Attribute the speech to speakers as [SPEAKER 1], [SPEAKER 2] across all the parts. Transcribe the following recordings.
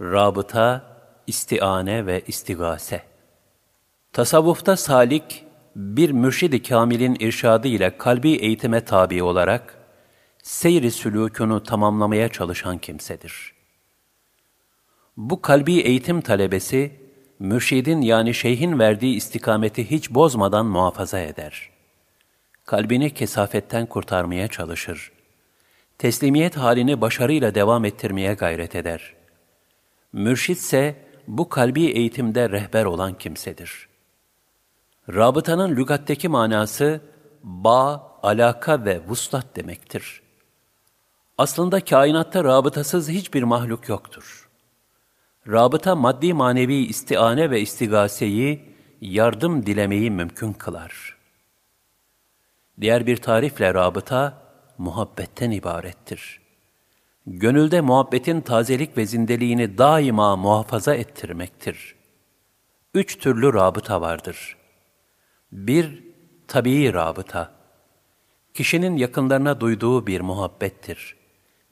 [SPEAKER 1] rabıta, istiane ve istigase. Tasavvufta salik, bir mürşid-i kamilin irşadı ile kalbi eğitime tabi olarak, seyri sülûkünü tamamlamaya çalışan kimsedir. Bu kalbi eğitim talebesi, mürşidin yani şeyhin verdiği istikameti hiç bozmadan muhafaza eder. Kalbini kesafetten kurtarmaya çalışır. Teslimiyet halini başarıyla devam ettirmeye gayret eder. Mürşitse bu kalbi eğitimde rehber olan kimsedir. Rabıtanın lügatteki manası bağ, alaka ve vuslat demektir. Aslında kainatta rabıtasız hiçbir mahluk yoktur. Rabıta maddi manevi istiane ve istigaseyi, yardım dilemeyi mümkün kılar. Diğer bir tarifle rabıta, muhabbetten ibarettir. Gönülde muhabbetin tazelik ve zindeliğini daima muhafaza ettirmektir. Üç türlü rabıta vardır. Bir, tabii rabıta. Kişinin yakınlarına duyduğu bir muhabbettir.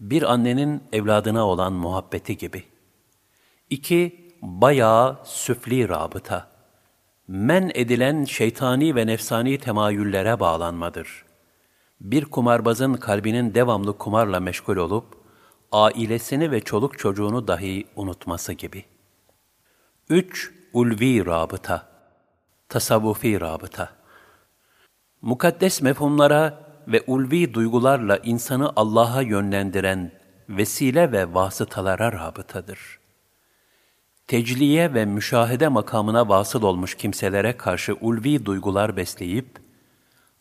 [SPEAKER 1] Bir annenin evladına olan muhabbeti gibi. İki, bayağı süfli rabıta. Men edilen şeytani ve nefsani temayüllere bağlanmadır. Bir kumarbazın kalbinin devamlı kumarla meşgul olup, ailesini ve çoluk çocuğunu dahi unutması gibi. Üç, ulvi rabıta. Tasavvufi rabıta. Mukaddes mefhumlara ve ulvi duygularla insanı Allah'a yönlendiren vesile ve vasıtalara rabıtadır. Tecliye ve müşahede makamına vasıl olmuş kimselere karşı ulvi duygular besleyip,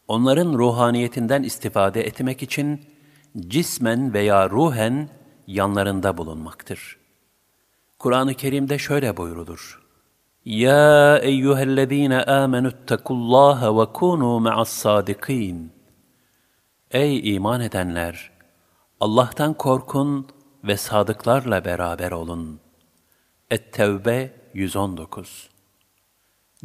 [SPEAKER 1] onların ruhaniyetinden istifade etmek için cismen veya ruhen yanlarında bulunmaktır. Kur'an-ı Kerim'de şöyle buyrulur. Ya eyyühellezine amenüttekullaha ve kunu ma'as sadikin. Ey iman edenler! Allah'tan korkun ve sadıklarla beraber olun. Et-Tevbe 119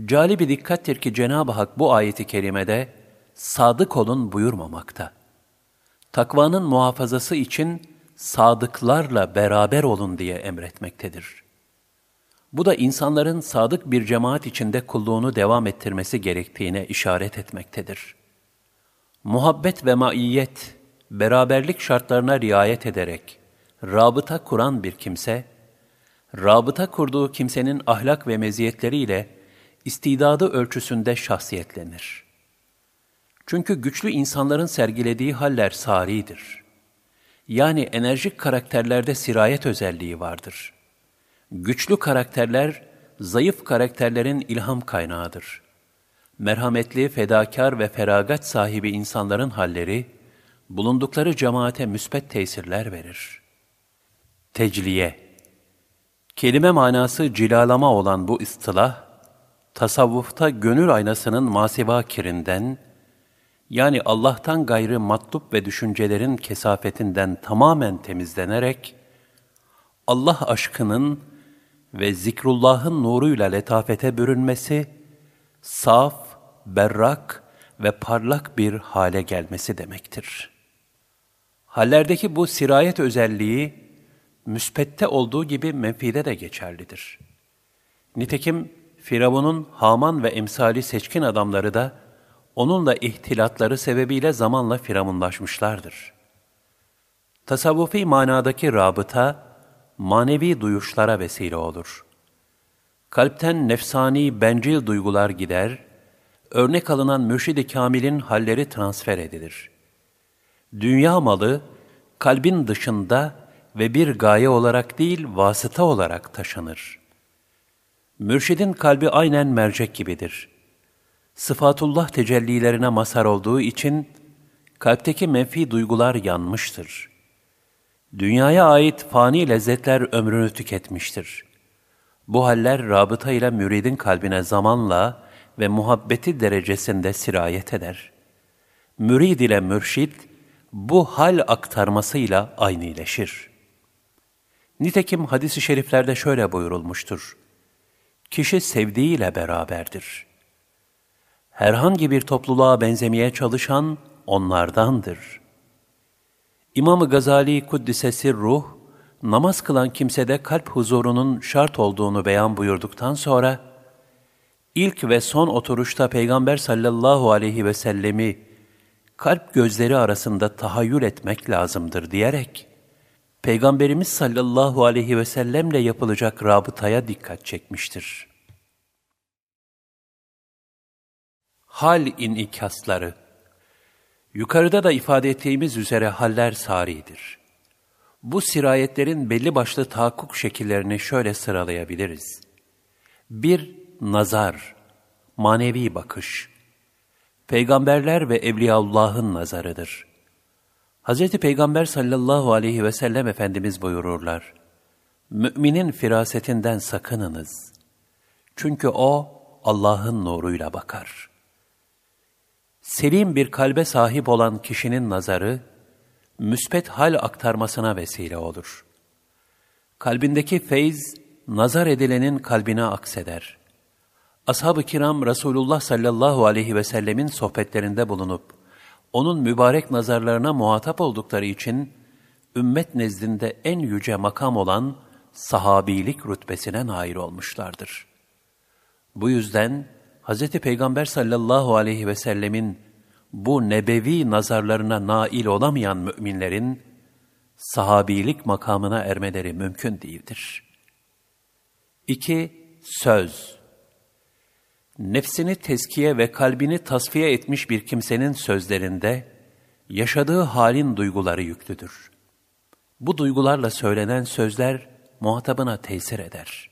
[SPEAKER 1] Cali bir dikkattir ki Cenab-ı Hak bu ayeti kerimede sadık olun buyurmamakta. Takvanın muhafazası için sadıklarla beraber olun diye emretmektedir. Bu da insanların sadık bir cemaat içinde kulluğunu devam ettirmesi gerektiğine işaret etmektedir. Muhabbet ve maiyet, beraberlik şartlarına riayet ederek rabıta kuran bir kimse, rabıta kurduğu kimsenin ahlak ve meziyetleriyle istidadı ölçüsünde şahsiyetlenir. Çünkü güçlü insanların sergilediği haller saridir. Yani enerjik karakterlerde sirayet özelliği vardır. Güçlü karakterler, zayıf karakterlerin ilham kaynağıdır. Merhametli, fedakar ve feragat sahibi insanların halleri, bulundukları cemaate müspet tesirler verir. Tecliye Kelime manası cilalama olan bu istilah, tasavvufta gönül aynasının masiva kirinden, yani Allah'tan gayrı matlup ve düşüncelerin kesafetinden tamamen temizlenerek, Allah aşkının ve zikrullahın nuruyla letafete bürünmesi, saf, berrak ve parlak bir hale gelmesi demektir. Hallerdeki bu sirayet özelliği, müspette olduğu gibi menfide de geçerlidir. Nitekim Firavun'un Haman ve emsali seçkin adamları da onunla ihtilatları sebebiyle zamanla firavunlaşmışlardır. Tasavvufi manadaki rabıta, manevi duyuşlara vesile olur. Kalpten nefsani, bencil duygular gider, örnek alınan mürşid-i kamilin halleri transfer edilir. Dünya malı, kalbin dışında ve bir gaye olarak değil, vasıta olarak taşınır. Mürşidin kalbi aynen mercek gibidir. Sıfatullah tecellilerine mazhar olduğu için, kalpteki menfi duygular yanmıştır. Dünyaya ait fani lezzetler ömrünü tüketmiştir. Bu haller rabıta ile müridin kalbine zamanla ve muhabbeti derecesinde sirayet eder. Mürid ile mürşid, bu hal aktarmasıyla aynıleşir.'' Nitekim hadis-i şeriflerde şöyle buyurulmuştur. Kişi sevdiğiyle beraberdir. Herhangi bir topluluğa benzemeye çalışan onlardandır. İmam-ı Gazali Kuddisesi Ruh, namaz kılan kimsede kalp huzurunun şart olduğunu beyan buyurduktan sonra, ilk ve son oturuşta Peygamber sallallahu aleyhi ve sellemi kalp gözleri arasında tahayyül etmek lazımdır diyerek, Peygamberimiz sallallahu aleyhi ve sellemle yapılacak rabıtaya dikkat çekmiştir. Hal inikasları Yukarıda da ifade ettiğimiz üzere haller saridir. Bu sirayetlerin belli başlı tahakkuk şekillerini şöyle sıralayabiliriz. Bir, nazar, manevi bakış. Peygamberler ve Evliyaullah'ın nazarıdır. Hz. Peygamber sallallahu aleyhi ve sellem Efendimiz buyururlar. Müminin firasetinden sakınınız. Çünkü o Allah'ın nuruyla bakar. Selim bir kalbe sahip olan kişinin nazarı, müspet hal aktarmasına vesile olur. Kalbindeki feyz, nazar edilenin kalbine akseder. Ashab-ı kiram Resulullah sallallahu aleyhi ve sellemin sohbetlerinde bulunup, onun mübarek nazarlarına muhatap oldukları için, ümmet nezdinde en yüce makam olan sahabilik rütbesine nail olmuşlardır. Bu yüzden Hz. Peygamber sallallahu aleyhi ve sellemin bu nebevi nazarlarına nail olamayan müminlerin sahabilik makamına ermeleri mümkün değildir. 2. Söz Nefsini tezkiye ve kalbini tasfiye etmiş bir kimsenin sözlerinde yaşadığı halin duyguları yüklüdür. Bu duygularla söylenen sözler muhatabına tesir eder.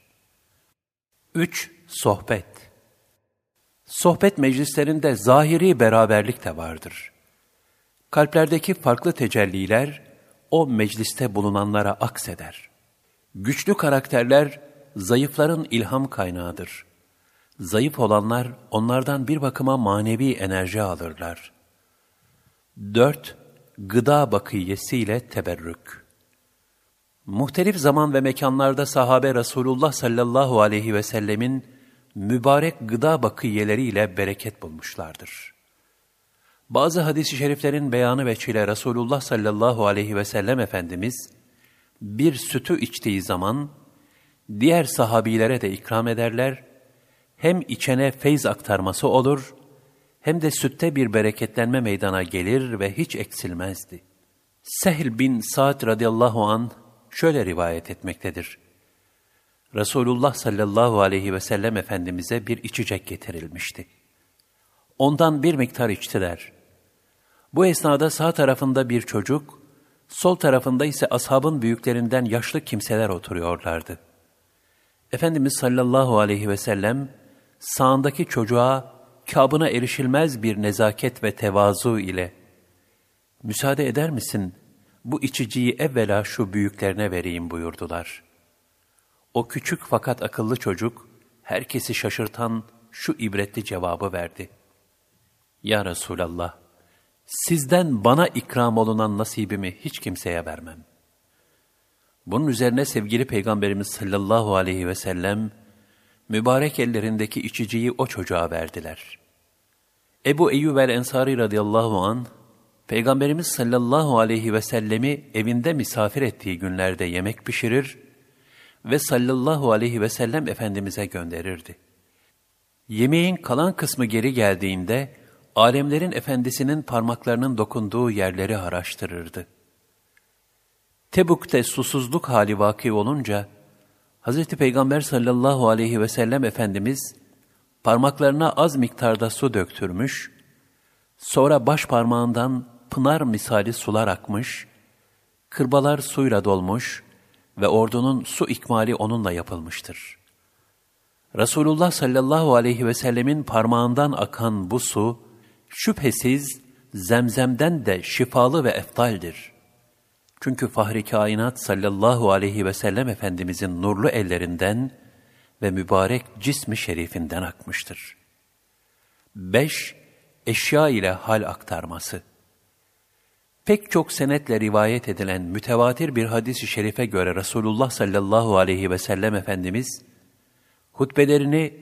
[SPEAKER 1] 3. Sohbet Sohbet meclislerinde zahiri beraberlik de vardır. Kalplerdeki farklı tecelliler o mecliste bulunanlara akseder. Güçlü karakterler zayıfların ilham kaynağıdır. Zayıf olanlar onlardan bir bakıma manevi enerji alırlar. 4. Gıda bakiyesiyle teberrük Muhtelif zaman ve mekanlarda sahabe Resulullah sallallahu aleyhi ve sellemin mübarek gıda bakiyeleriyle bereket bulmuşlardır. Bazı hadis-i şeriflerin beyanı veçile Resulullah sallallahu aleyhi ve sellem Efendimiz, bir sütü içtiği zaman, diğer sahabilere de ikram ederler, hem içene feyz aktarması olur, hem de sütte bir bereketlenme meydana gelir ve hiç eksilmezdi. Sehl bin Sa'd radıyallahu an şöyle rivayet etmektedir. Resulullah sallallahu aleyhi ve sellem Efendimiz'e bir içecek getirilmişti. Ondan bir miktar içtiler. Bu esnada sağ tarafında bir çocuk, sol tarafında ise ashabın büyüklerinden yaşlı kimseler oturuyorlardı. Efendimiz sallallahu aleyhi ve sellem, sağındaki çocuğa kabına erişilmez bir nezaket ve tevazu ile, ''Müsaade eder misin, bu içiciyi evvela şu büyüklerine vereyim.'' buyurdular.'' O küçük fakat akıllı çocuk, herkesi şaşırtan şu ibretli cevabı verdi. Ya Resulallah, sizden bana ikram olunan nasibimi hiç kimseye vermem. Bunun üzerine sevgili Peygamberimiz sallallahu aleyhi ve sellem, mübarek ellerindeki içiciyi o çocuğa verdiler. Ebu Eyyub el-Ensari radıyallahu an Peygamberimiz sallallahu aleyhi ve sellemi evinde misafir ettiği günlerde yemek pişirir ve sallallahu aleyhi ve sellem Efendimiz'e gönderirdi. Yemeğin kalan kısmı geri geldiğinde, alemlerin efendisinin parmaklarının dokunduğu yerleri araştırırdı. Tebuk'te susuzluk hali vaki olunca, Hz. Peygamber sallallahu aleyhi ve sellem Efendimiz, parmaklarına az miktarda su döktürmüş, sonra baş parmağından pınar misali sular akmış, kırbalar suyla dolmuş, ve ordunun su ikmali onunla yapılmıştır. Resulullah sallallahu aleyhi ve sellemin parmağından akan bu su, şüphesiz zemzemden de şifalı ve eftaldir. Çünkü Fahri Kainat sallallahu aleyhi ve sellem Efendimizin nurlu ellerinden ve mübarek cismi şerifinden akmıştır. 5. Eşya ile hal aktarması Pek çok senetle rivayet edilen mütevatir bir hadis-i şerife göre Resulullah sallallahu aleyhi ve sellem Efendimiz, hutbelerini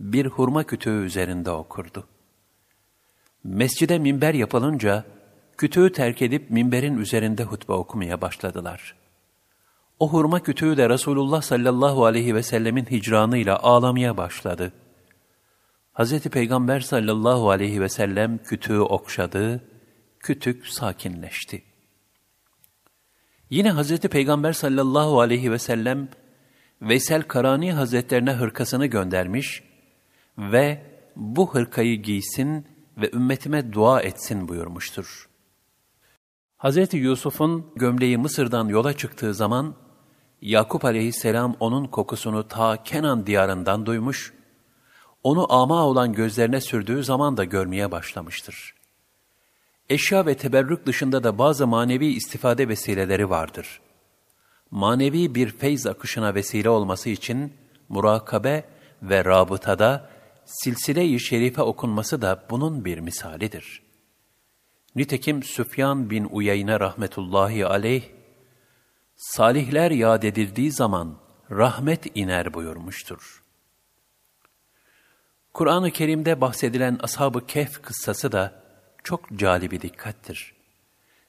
[SPEAKER 1] bir hurma kütüğü üzerinde okurdu. Mescide minber yapılınca, kütüğü terk edip minberin üzerinde hutbe okumaya başladılar. O hurma kütüğü de Resulullah sallallahu aleyhi ve sellemin hicranıyla ağlamaya başladı. Hz. Peygamber sallallahu aleyhi ve sellem kütüğü okşadı, kütük sakinleşti. Yine Hz. Peygamber sallallahu aleyhi ve sellem Veysel Karani Hazretlerine hırkasını göndermiş ve bu hırkayı giysin ve ümmetime dua etsin buyurmuştur. Hz. Yusuf'un gömleği Mısır'dan yola çıktığı zaman, Yakup aleyhisselam onun kokusunu ta Kenan diyarından duymuş, onu ama olan gözlerine sürdüğü zaman da görmeye başlamıştır. Eşya ve teberrük dışında da bazı manevi istifade vesileleri vardır. Manevi bir feyz akışına vesile olması için murakabe ve rabıtada silsile-i şerife okunması da bunun bir misalidir. Nitekim Süfyan bin Uyeyne rahmetullahi aleyh, salihler yad edildiği zaman rahmet iner buyurmuştur. Kur'an-ı Kerim'de bahsedilen Ashab-ı Kehf kıssası da çok calibi dikkattir.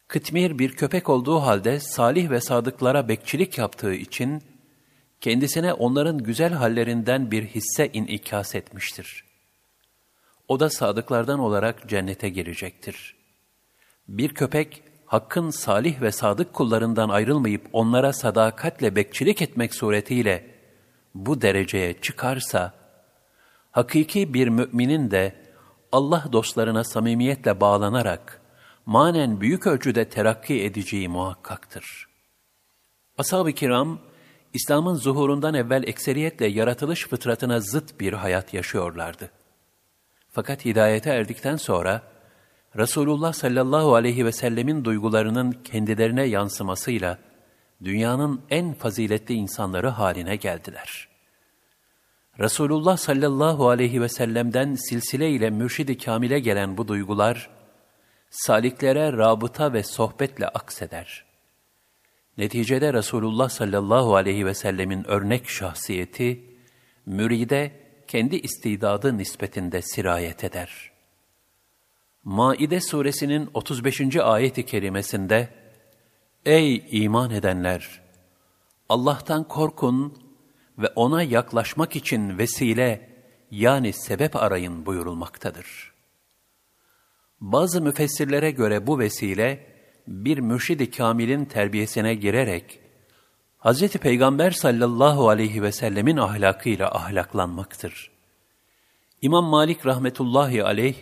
[SPEAKER 1] Kıtmir bir köpek olduğu halde salih ve sadıklara bekçilik yaptığı için kendisine onların güzel hallerinden bir hisse inikas etmiştir. O da sadıklardan olarak cennete girecektir. Bir köpek, hakkın salih ve sadık kullarından ayrılmayıp onlara sadakatle bekçilik etmek suretiyle bu dereceye çıkarsa, hakiki bir müminin de Allah dostlarına samimiyetle bağlanarak manen büyük ölçüde terakki edeceği muhakkaktır. Ashab-ı kiram, İslam'ın zuhurundan evvel ekseriyetle yaratılış fıtratına zıt bir hayat yaşıyorlardı. Fakat hidayete erdikten sonra, Resulullah sallallahu aleyhi ve sellemin duygularının kendilerine yansımasıyla, dünyanın en faziletli insanları haline geldiler. Resulullah sallallahu aleyhi ve sellem'den silsile ile mürşidi kamile gelen bu duygular, saliklere rabıta ve sohbetle akseder. Neticede Resulullah sallallahu aleyhi ve sellemin örnek şahsiyeti, müride kendi istidadı nispetinde sirayet eder. Maide suresinin 35. ayeti kerimesinde, Ey iman edenler! Allah'tan korkun ve ona yaklaşmak için vesile yani sebep arayın buyurulmaktadır. Bazı müfessirlere göre bu vesile bir mürşid-i kamilin terbiyesine girerek Hz. Peygamber sallallahu aleyhi ve sellemin ahlakıyla ahlaklanmaktır. İmam Malik rahmetullahi aleyh,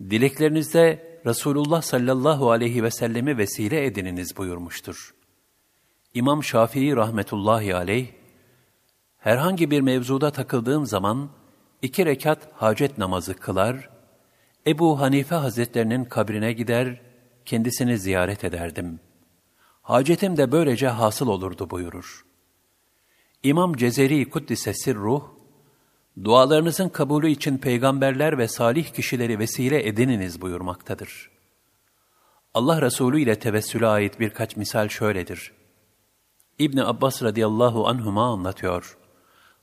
[SPEAKER 1] dileklerinizde Resulullah sallallahu aleyhi ve sellemi vesile edininiz buyurmuştur. İmam Şafii rahmetullahi aleyh, herhangi bir mevzuda takıldığım zaman iki rekat hacet namazı kılar, Ebu Hanife Hazretlerinin kabrine gider, kendisini ziyaret ederdim. Hacetim de böylece hasıl olurdu buyurur. İmam Cezeri Kuddise Sirruh, dualarınızın kabulü için peygamberler ve salih kişileri vesile edininiz buyurmaktadır. Allah Resulü ile tevessüle ait birkaç misal şöyledir. İbni Abbas radıyallahu anhuma anlatıyor.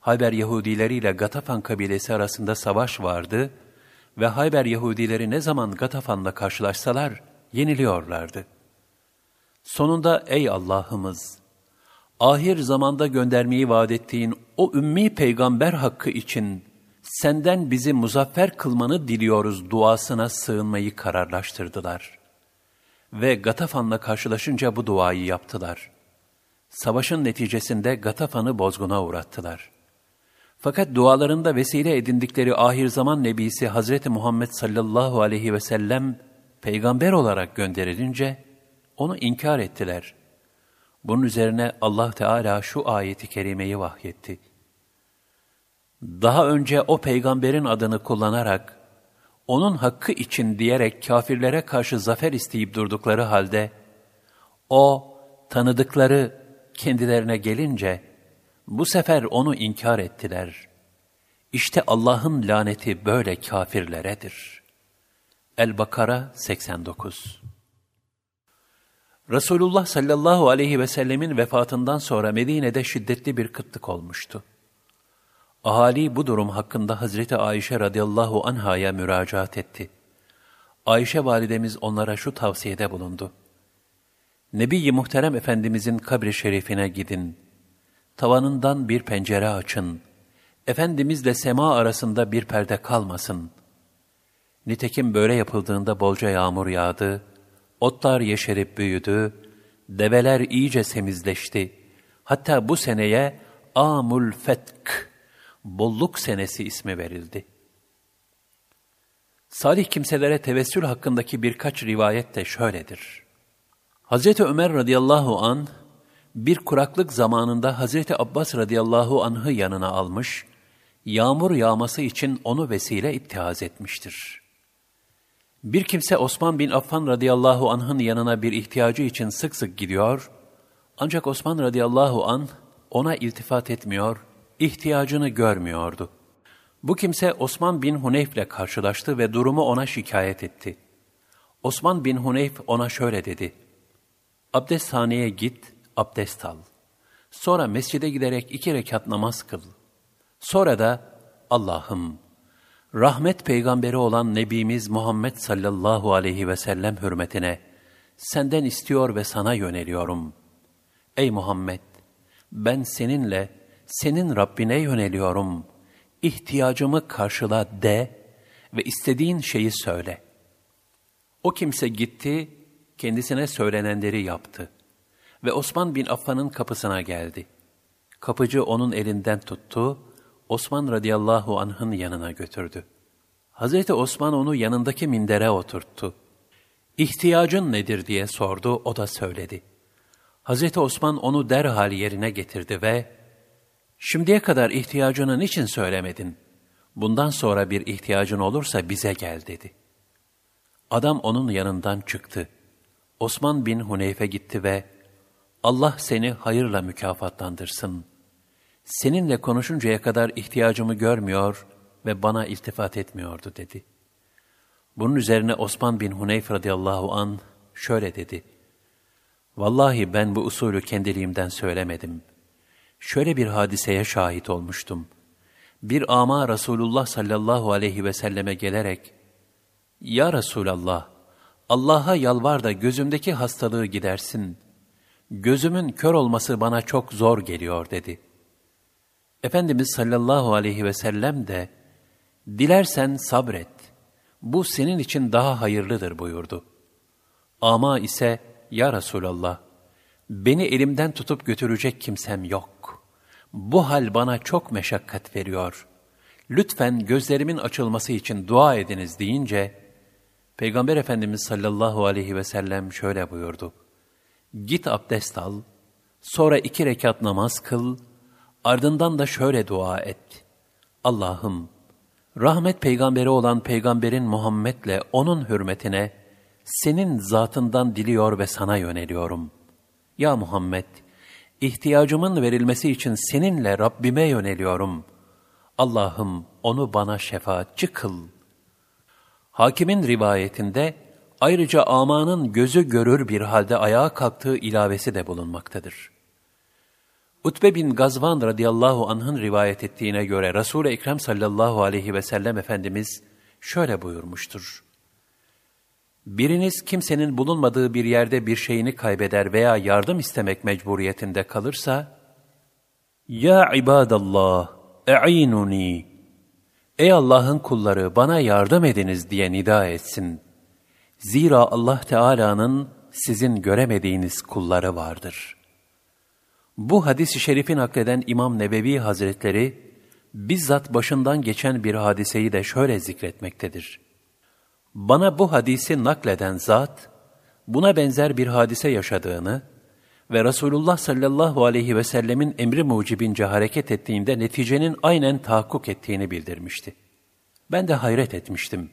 [SPEAKER 1] Hayber Yahudileri ile Gatafan kabilesi arasında savaş vardı ve Hayber Yahudileri ne zaman Gatafan'la karşılaşsalar yeniliyorlardı. Sonunda ey Allah'ımız, ahir zamanda göndermeyi vaat ettiğin o ümmi peygamber hakkı için senden bizi muzaffer kılmanı diliyoruz duasına sığınmayı kararlaştırdılar. Ve Gatafan'la karşılaşınca bu duayı yaptılar. Savaşın neticesinde Gatafan'ı bozguna uğrattılar.'' Fakat dualarında vesile edindikleri ahir zaman nebisi Hazreti Muhammed sallallahu aleyhi ve sellem peygamber olarak gönderilince onu inkar ettiler. Bunun üzerine Allah Teala şu ayeti kerimeyi vahyetti. Daha önce o peygamberin adını kullanarak, onun hakkı için diyerek kafirlere karşı zafer isteyip durdukları halde, o tanıdıkları kendilerine gelince, bu sefer onu inkar ettiler. İşte Allah'ın laneti böyle kafirleredir. El-Bakara 89 Resulullah sallallahu aleyhi ve sellemin vefatından sonra Medine'de şiddetli bir kıtlık olmuştu. Ahali bu durum hakkında Hazreti Ayşe radıyallahu anhaya müracaat etti. Ayşe validemiz onlara şu tavsiyede bulundu. Nebi-i Muhterem Efendimizin kabri şerifine gidin. Tavanından bir pencere açın. Efendimizle sema arasında bir perde kalmasın. Nitekim böyle yapıldığında bolca yağmur yağdı, otlar yeşerip büyüdü, develer iyice semizleşti. Hatta bu seneye Amul Fetk, bolluk senesi ismi verildi. Salih kimselere tevessül hakkındaki birkaç rivayet de şöyledir. Hazreti Ömer radıyallahu an bir kuraklık zamanında Hazreti Abbas radıyallahu anh'ı yanına almış, yağmur yağması için onu vesile ittihaz etmiştir. Bir kimse Osman bin Affan radıyallahu anh'ın yanına bir ihtiyacı için sık sık gidiyor, ancak Osman radıyallahu anh ona iltifat etmiyor, ihtiyacını görmüyordu. Bu kimse Osman bin Huneyf ile karşılaştı ve durumu ona şikayet etti. Osman bin Huneyf ona şöyle dedi, Abdesthaneye git, abdest al. Sonra mescide giderek iki rekat namaz kıl. Sonra da Allah'ım, rahmet peygamberi olan Nebimiz Muhammed sallallahu aleyhi ve sellem hürmetine senden istiyor ve sana yöneliyorum. Ey Muhammed, ben seninle, senin Rabbine yöneliyorum. İhtiyacımı karşıla de ve istediğin şeyi söyle. O kimse gitti, kendisine söylenenleri yaptı ve Osman bin Affan'ın kapısına geldi. Kapıcı onun elinden tuttu, Osman radıyallahu anh'ın yanına götürdü. Hazreti Osman onu yanındaki mindere oturttu. İhtiyacın nedir diye sordu, o da söyledi. Hazreti Osman onu derhal yerine getirdi ve Şimdiye kadar ihtiyacını niçin söylemedin? Bundan sonra bir ihtiyacın olursa bize gel dedi. Adam onun yanından çıktı. Osman bin Huneyfe gitti ve Allah seni hayırla mükafatlandırsın. Seninle konuşuncaya kadar ihtiyacımı görmüyor ve bana iltifat etmiyordu dedi. Bunun üzerine Osman bin Huneyf radıyallahu an şöyle dedi. Vallahi ben bu usulü kendiliğimden söylemedim. Şöyle bir hadiseye şahit olmuştum. Bir ama Resulullah sallallahu aleyhi ve selleme gelerek, Ya Resulallah, Allah'a yalvar da gözümdeki hastalığı gidersin. Gözümün kör olması bana çok zor geliyor dedi. Efendimiz sallallahu aleyhi ve sellem de, Dilersen sabret, bu senin için daha hayırlıdır buyurdu. Ama ise, Ya Resulallah, beni elimden tutup götürecek kimsem yok. Bu hal bana çok meşakkat veriyor. Lütfen gözlerimin açılması için dua ediniz deyince, Peygamber Efendimiz sallallahu aleyhi ve sellem şöyle buyurdu. Git abdest al, sonra iki rekat namaz kıl, ardından da şöyle dua et. Allah'ım, rahmet peygamberi olan peygamberin Muhammed'le onun hürmetine, senin zatından diliyor ve sana yöneliyorum. Ya Muhammed, ihtiyacımın verilmesi için seninle Rabbime yöneliyorum. Allah'ım onu bana şefaatçi kıl. Hakimin rivayetinde ayrıca amanın gözü görür bir halde ayağa kalktığı ilavesi de bulunmaktadır. Utbe bin Gazvan radıyallahu anh'ın rivayet ettiğine göre Resul-i Ekrem sallallahu aleyhi ve sellem Efendimiz şöyle buyurmuştur. Biriniz kimsenin bulunmadığı bir yerde bir şeyini kaybeder veya yardım istemek mecburiyetinde kalırsa, Ya ibadallah, e'inuni, Ey Allah'ın kulları bana yardım ediniz diye nida etsin. Zira Allah Teala'nın sizin göremediğiniz kulları vardır. Bu hadis-i şerifi nakleden İmam Nebevi Hazretleri, bizzat başından geçen bir hadiseyi de şöyle zikretmektedir. Bana bu hadisi nakleden zat, buna benzer bir hadise yaşadığını ve Resulullah sallallahu aleyhi ve sellemin emri mucibince hareket ettiğinde neticenin aynen tahakkuk ettiğini bildirmişti. Ben de hayret etmiştim.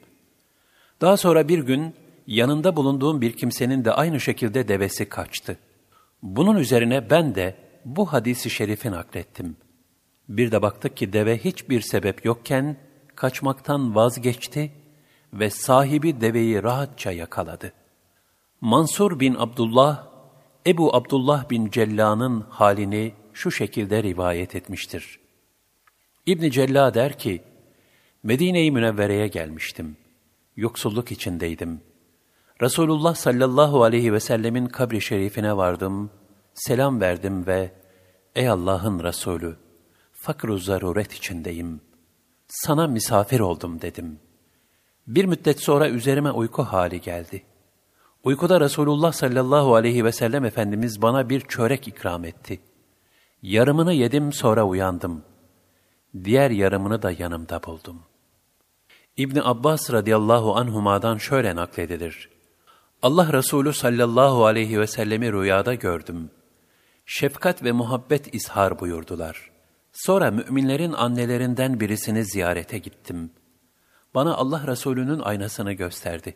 [SPEAKER 1] Daha sonra bir gün yanında bulunduğum bir kimsenin de aynı şekilde devesi kaçtı. Bunun üzerine ben de bu hadisi şerifi naklettim. Bir de baktık ki deve hiçbir sebep yokken kaçmaktan vazgeçti ve sahibi deveyi rahatça yakaladı. Mansur bin Abdullah, Ebu Abdullah bin Cella'nın halini şu şekilde rivayet etmiştir. İbn Cella der ki, Medine-i Münevvere'ye gelmiştim. Yoksulluk içindeydim. Resulullah sallallahu aleyhi ve sellemin kabri şerifine vardım, selam verdim ve ''Ey Allah'ın Resulü, fakr zaruret içindeyim. Sana misafir oldum.'' dedim. Bir müddet sonra üzerime uyku hali geldi. Uykuda Resulullah sallallahu aleyhi ve sellem Efendimiz bana bir çörek ikram etti. Yarımını yedim sonra uyandım. Diğer yarımını da yanımda buldum. İbni Abbas radıyallahu anhuma'dan şöyle nakledilir. Allah Resulü sallallahu aleyhi ve sellemi rüyada gördüm. Şefkat ve muhabbet izhar buyurdular. Sonra müminlerin annelerinden birisini ziyarete gittim. Bana Allah Resulü'nün aynasını gösterdi.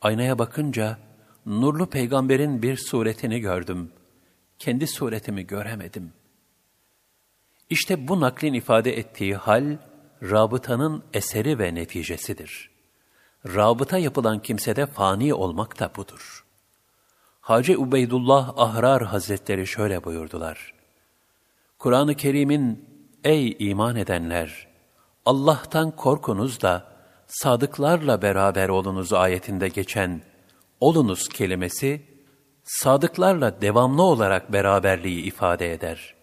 [SPEAKER 1] Aynaya bakınca nurlu peygamberin bir suretini gördüm. Kendi suretimi göremedim. İşte bu naklin ifade ettiği hal, rabıtanın eseri ve neticesidir. Rabıta yapılan kimsede fani olmak da budur. Hacı Ubeydullah Ahrar Hazretleri şöyle buyurdular. Kur'an-ı Kerim'in, ey iman edenler, Allah'tan korkunuz da, sadıklarla beraber olunuz ayetinde geçen olunuz kelimesi, sadıklarla devamlı olarak beraberliği ifade eder.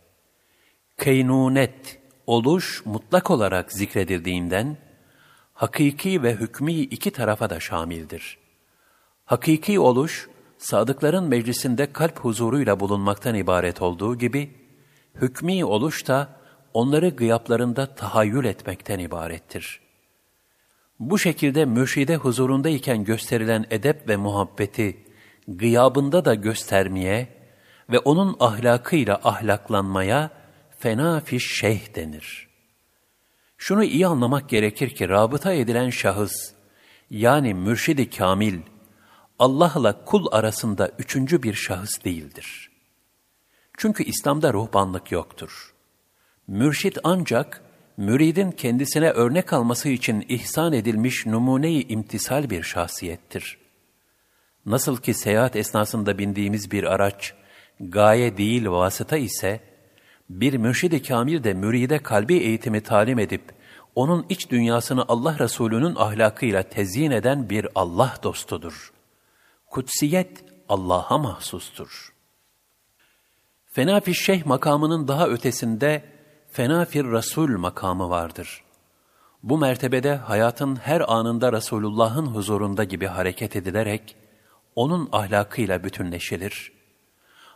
[SPEAKER 1] Keynunet, oluş mutlak olarak zikredildiğinden, hakiki ve hükmü iki tarafa da şamildir. Hakiki oluş, sadıkların meclisinde kalp huzuruyla bulunmaktan ibaret olduğu gibi, hükmü oluş da onları gıyaplarında tahayyül etmekten ibarettir. Bu şekilde mürşide huzurundayken gösterilen edep ve muhabbeti gıyabında da göstermeye ve onun ahlakıyla ahlaklanmaya fena fiş şeyh denir. Şunu iyi anlamak gerekir ki rabıta edilen şahıs, yani mürşidi kamil, Allah'la kul arasında üçüncü bir şahıs değildir. Çünkü İslam'da ruhbanlık yoktur. Mürşit ancak, müridin kendisine örnek alması için ihsan edilmiş numune-i imtisal bir şahsiyettir. Nasıl ki seyahat esnasında bindiğimiz bir araç, gaye değil vasıta ise, bir mürşid-i kamil de müride kalbi eğitimi talim edip, onun iç dünyasını Allah Resulü'nün ahlakıyla tezyin eden bir Allah dostudur. Kutsiyet Allah'a mahsustur. Fenafi Şeyh makamının daha ötesinde Fenafir Resul makamı vardır. Bu mertebede hayatın her anında Resulullah'ın huzurunda gibi hareket edilerek, onun ahlakıyla bütünleşilir.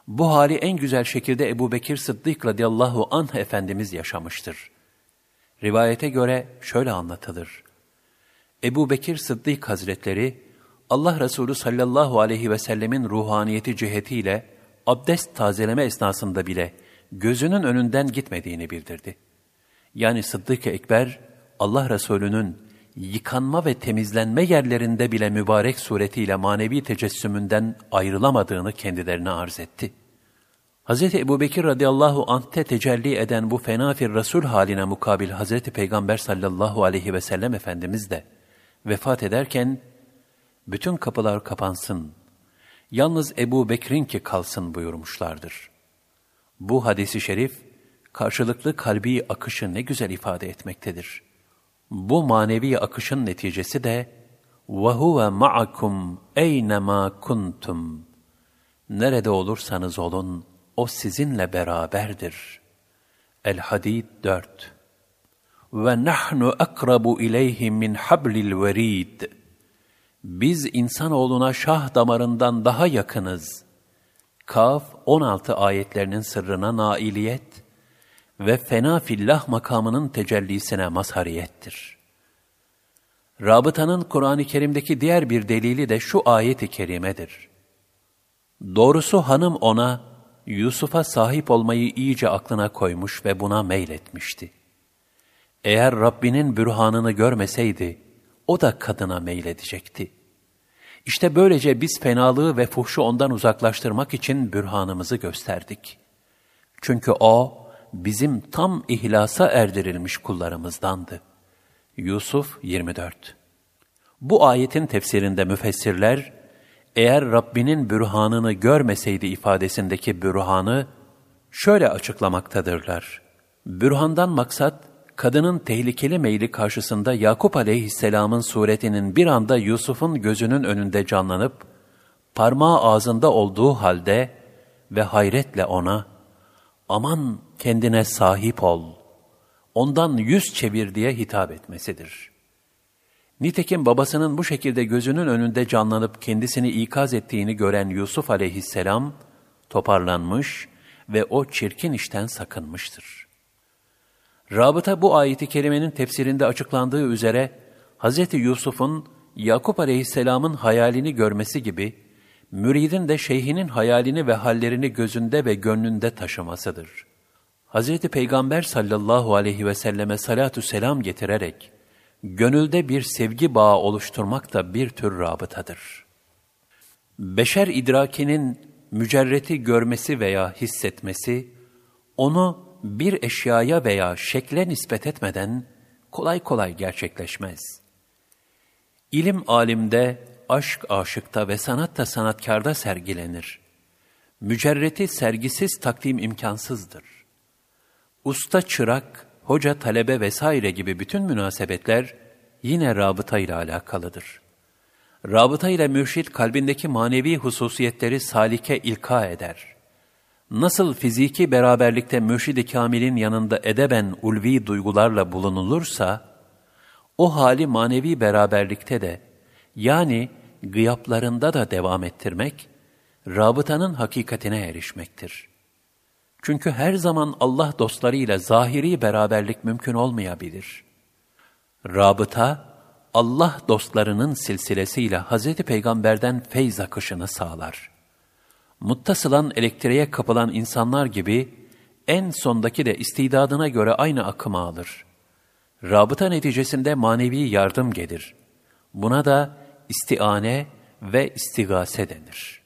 [SPEAKER 1] Bu hali en güzel şekilde Ebu Bekir Sıddık radıyallahu anh Efendimiz yaşamıştır. Rivayete göre şöyle anlatılır. Ebu Bekir Sıddık Hazretleri, Allah Resulü sallallahu aleyhi ve sellemin ruhaniyeti cihetiyle abdest tazeleme esnasında bile gözünün önünden gitmediğini bildirdi. Yani Sıddık-ı Ekber, Allah Resulü'nün yıkanma ve temizlenme yerlerinde bile mübarek suretiyle manevi tecessümünden ayrılamadığını kendilerine arz etti. Hz. Ebu Bekir radıyallahu anh'te tecelli eden bu fenafir Resul haline mukabil Hz. Peygamber sallallahu aleyhi ve sellem Efendimiz de vefat ederken bütün kapılar kapansın, yalnız Ebu Bekir'in ki kalsın buyurmuşlardır. Bu hadisi şerif, karşılıklı kalbi akışı ne güzel ifade etmektedir. Bu manevi akışın neticesi de وَهُوَ مَعَكُمْ اَيْنَمَا كُنْتُمْ Nerede olursanız olun, o sizinle beraberdir. El-Hadid 4 Ve nahnu akrabu ileyhi min hablil verid. Biz insanoğluna şah damarından daha yakınız. Kaf 16 ayetlerinin sırrına nailiyet ve fena fillah makamının tecellisine mazhariyettir. Rabıtanın Kur'an-ı Kerim'deki diğer bir delili de şu ayet-i kerimedir. Doğrusu hanım ona, Yusuf'a sahip olmayı iyice aklına koymuş ve buna meyletmişti. Eğer Rabbinin bürhanını görmeseydi, o da kadına meyledecekti. İşte böylece biz fenalığı ve fuhşu ondan uzaklaştırmak için bürhanımızı gösterdik. Çünkü o, bizim tam ihlasa erdirilmiş kullarımızdandı. Yusuf 24 Bu ayetin tefsirinde müfessirler, eğer Rabbinin bürhanını görmeseydi ifadesindeki bürhanı şöyle açıklamaktadırlar. Bürhandan maksat, kadının tehlikeli meyli karşısında Yakup aleyhisselamın suretinin bir anda Yusuf'un gözünün önünde canlanıp, parmağı ağzında olduğu halde ve hayretle ona, aman kendine sahip ol, ondan yüz çevir diye hitap etmesidir. Nitekim babasının bu şekilde gözünün önünde canlanıp kendisini ikaz ettiğini gören Yusuf aleyhisselam, toparlanmış ve o çirkin işten sakınmıştır. Rabıta bu ayeti kerimenin tefsirinde açıklandığı üzere, Hz. Yusuf'un Yakup aleyhisselamın hayalini görmesi gibi, müridin de şeyhinin hayalini ve hallerini gözünde ve gönlünde taşımasıdır. Hz. Peygamber sallallahu aleyhi ve selleme salatü selam getirerek, gönülde bir sevgi bağı oluşturmak da bir tür rabıtadır. Beşer idrakinin mücerreti görmesi veya hissetmesi, onu bir eşyaya veya şekle nispet etmeden kolay kolay gerçekleşmez. İlim alimde, aşk aşıkta ve sanat da sanatkarda sergilenir. Mücerreti sergisiz takdim imkansızdır. Usta çırak, hoca talebe vesaire gibi bütün münasebetler yine rabıta ile alakalıdır. Rabıta ile mürşit kalbindeki manevi hususiyetleri salike ilka eder. Nasıl fiziki beraberlikte mürşid-i kamilin yanında edeben ulvi duygularla bulunulursa, o hali manevi beraberlikte de, yani gıyaplarında da devam ettirmek, rabıtanın hakikatine erişmektir. Çünkü her zaman Allah dostlarıyla zahiri beraberlik mümkün olmayabilir. Rabıta, Allah dostlarının silsilesiyle Hz. Peygamber'den feyz akışını sağlar. Muttasılan elektriğe kapılan insanlar gibi, en sondaki de istidadına göre aynı akımı alır. Rabıta neticesinde manevi yardım gelir. Buna da istiane ve istigase denir.''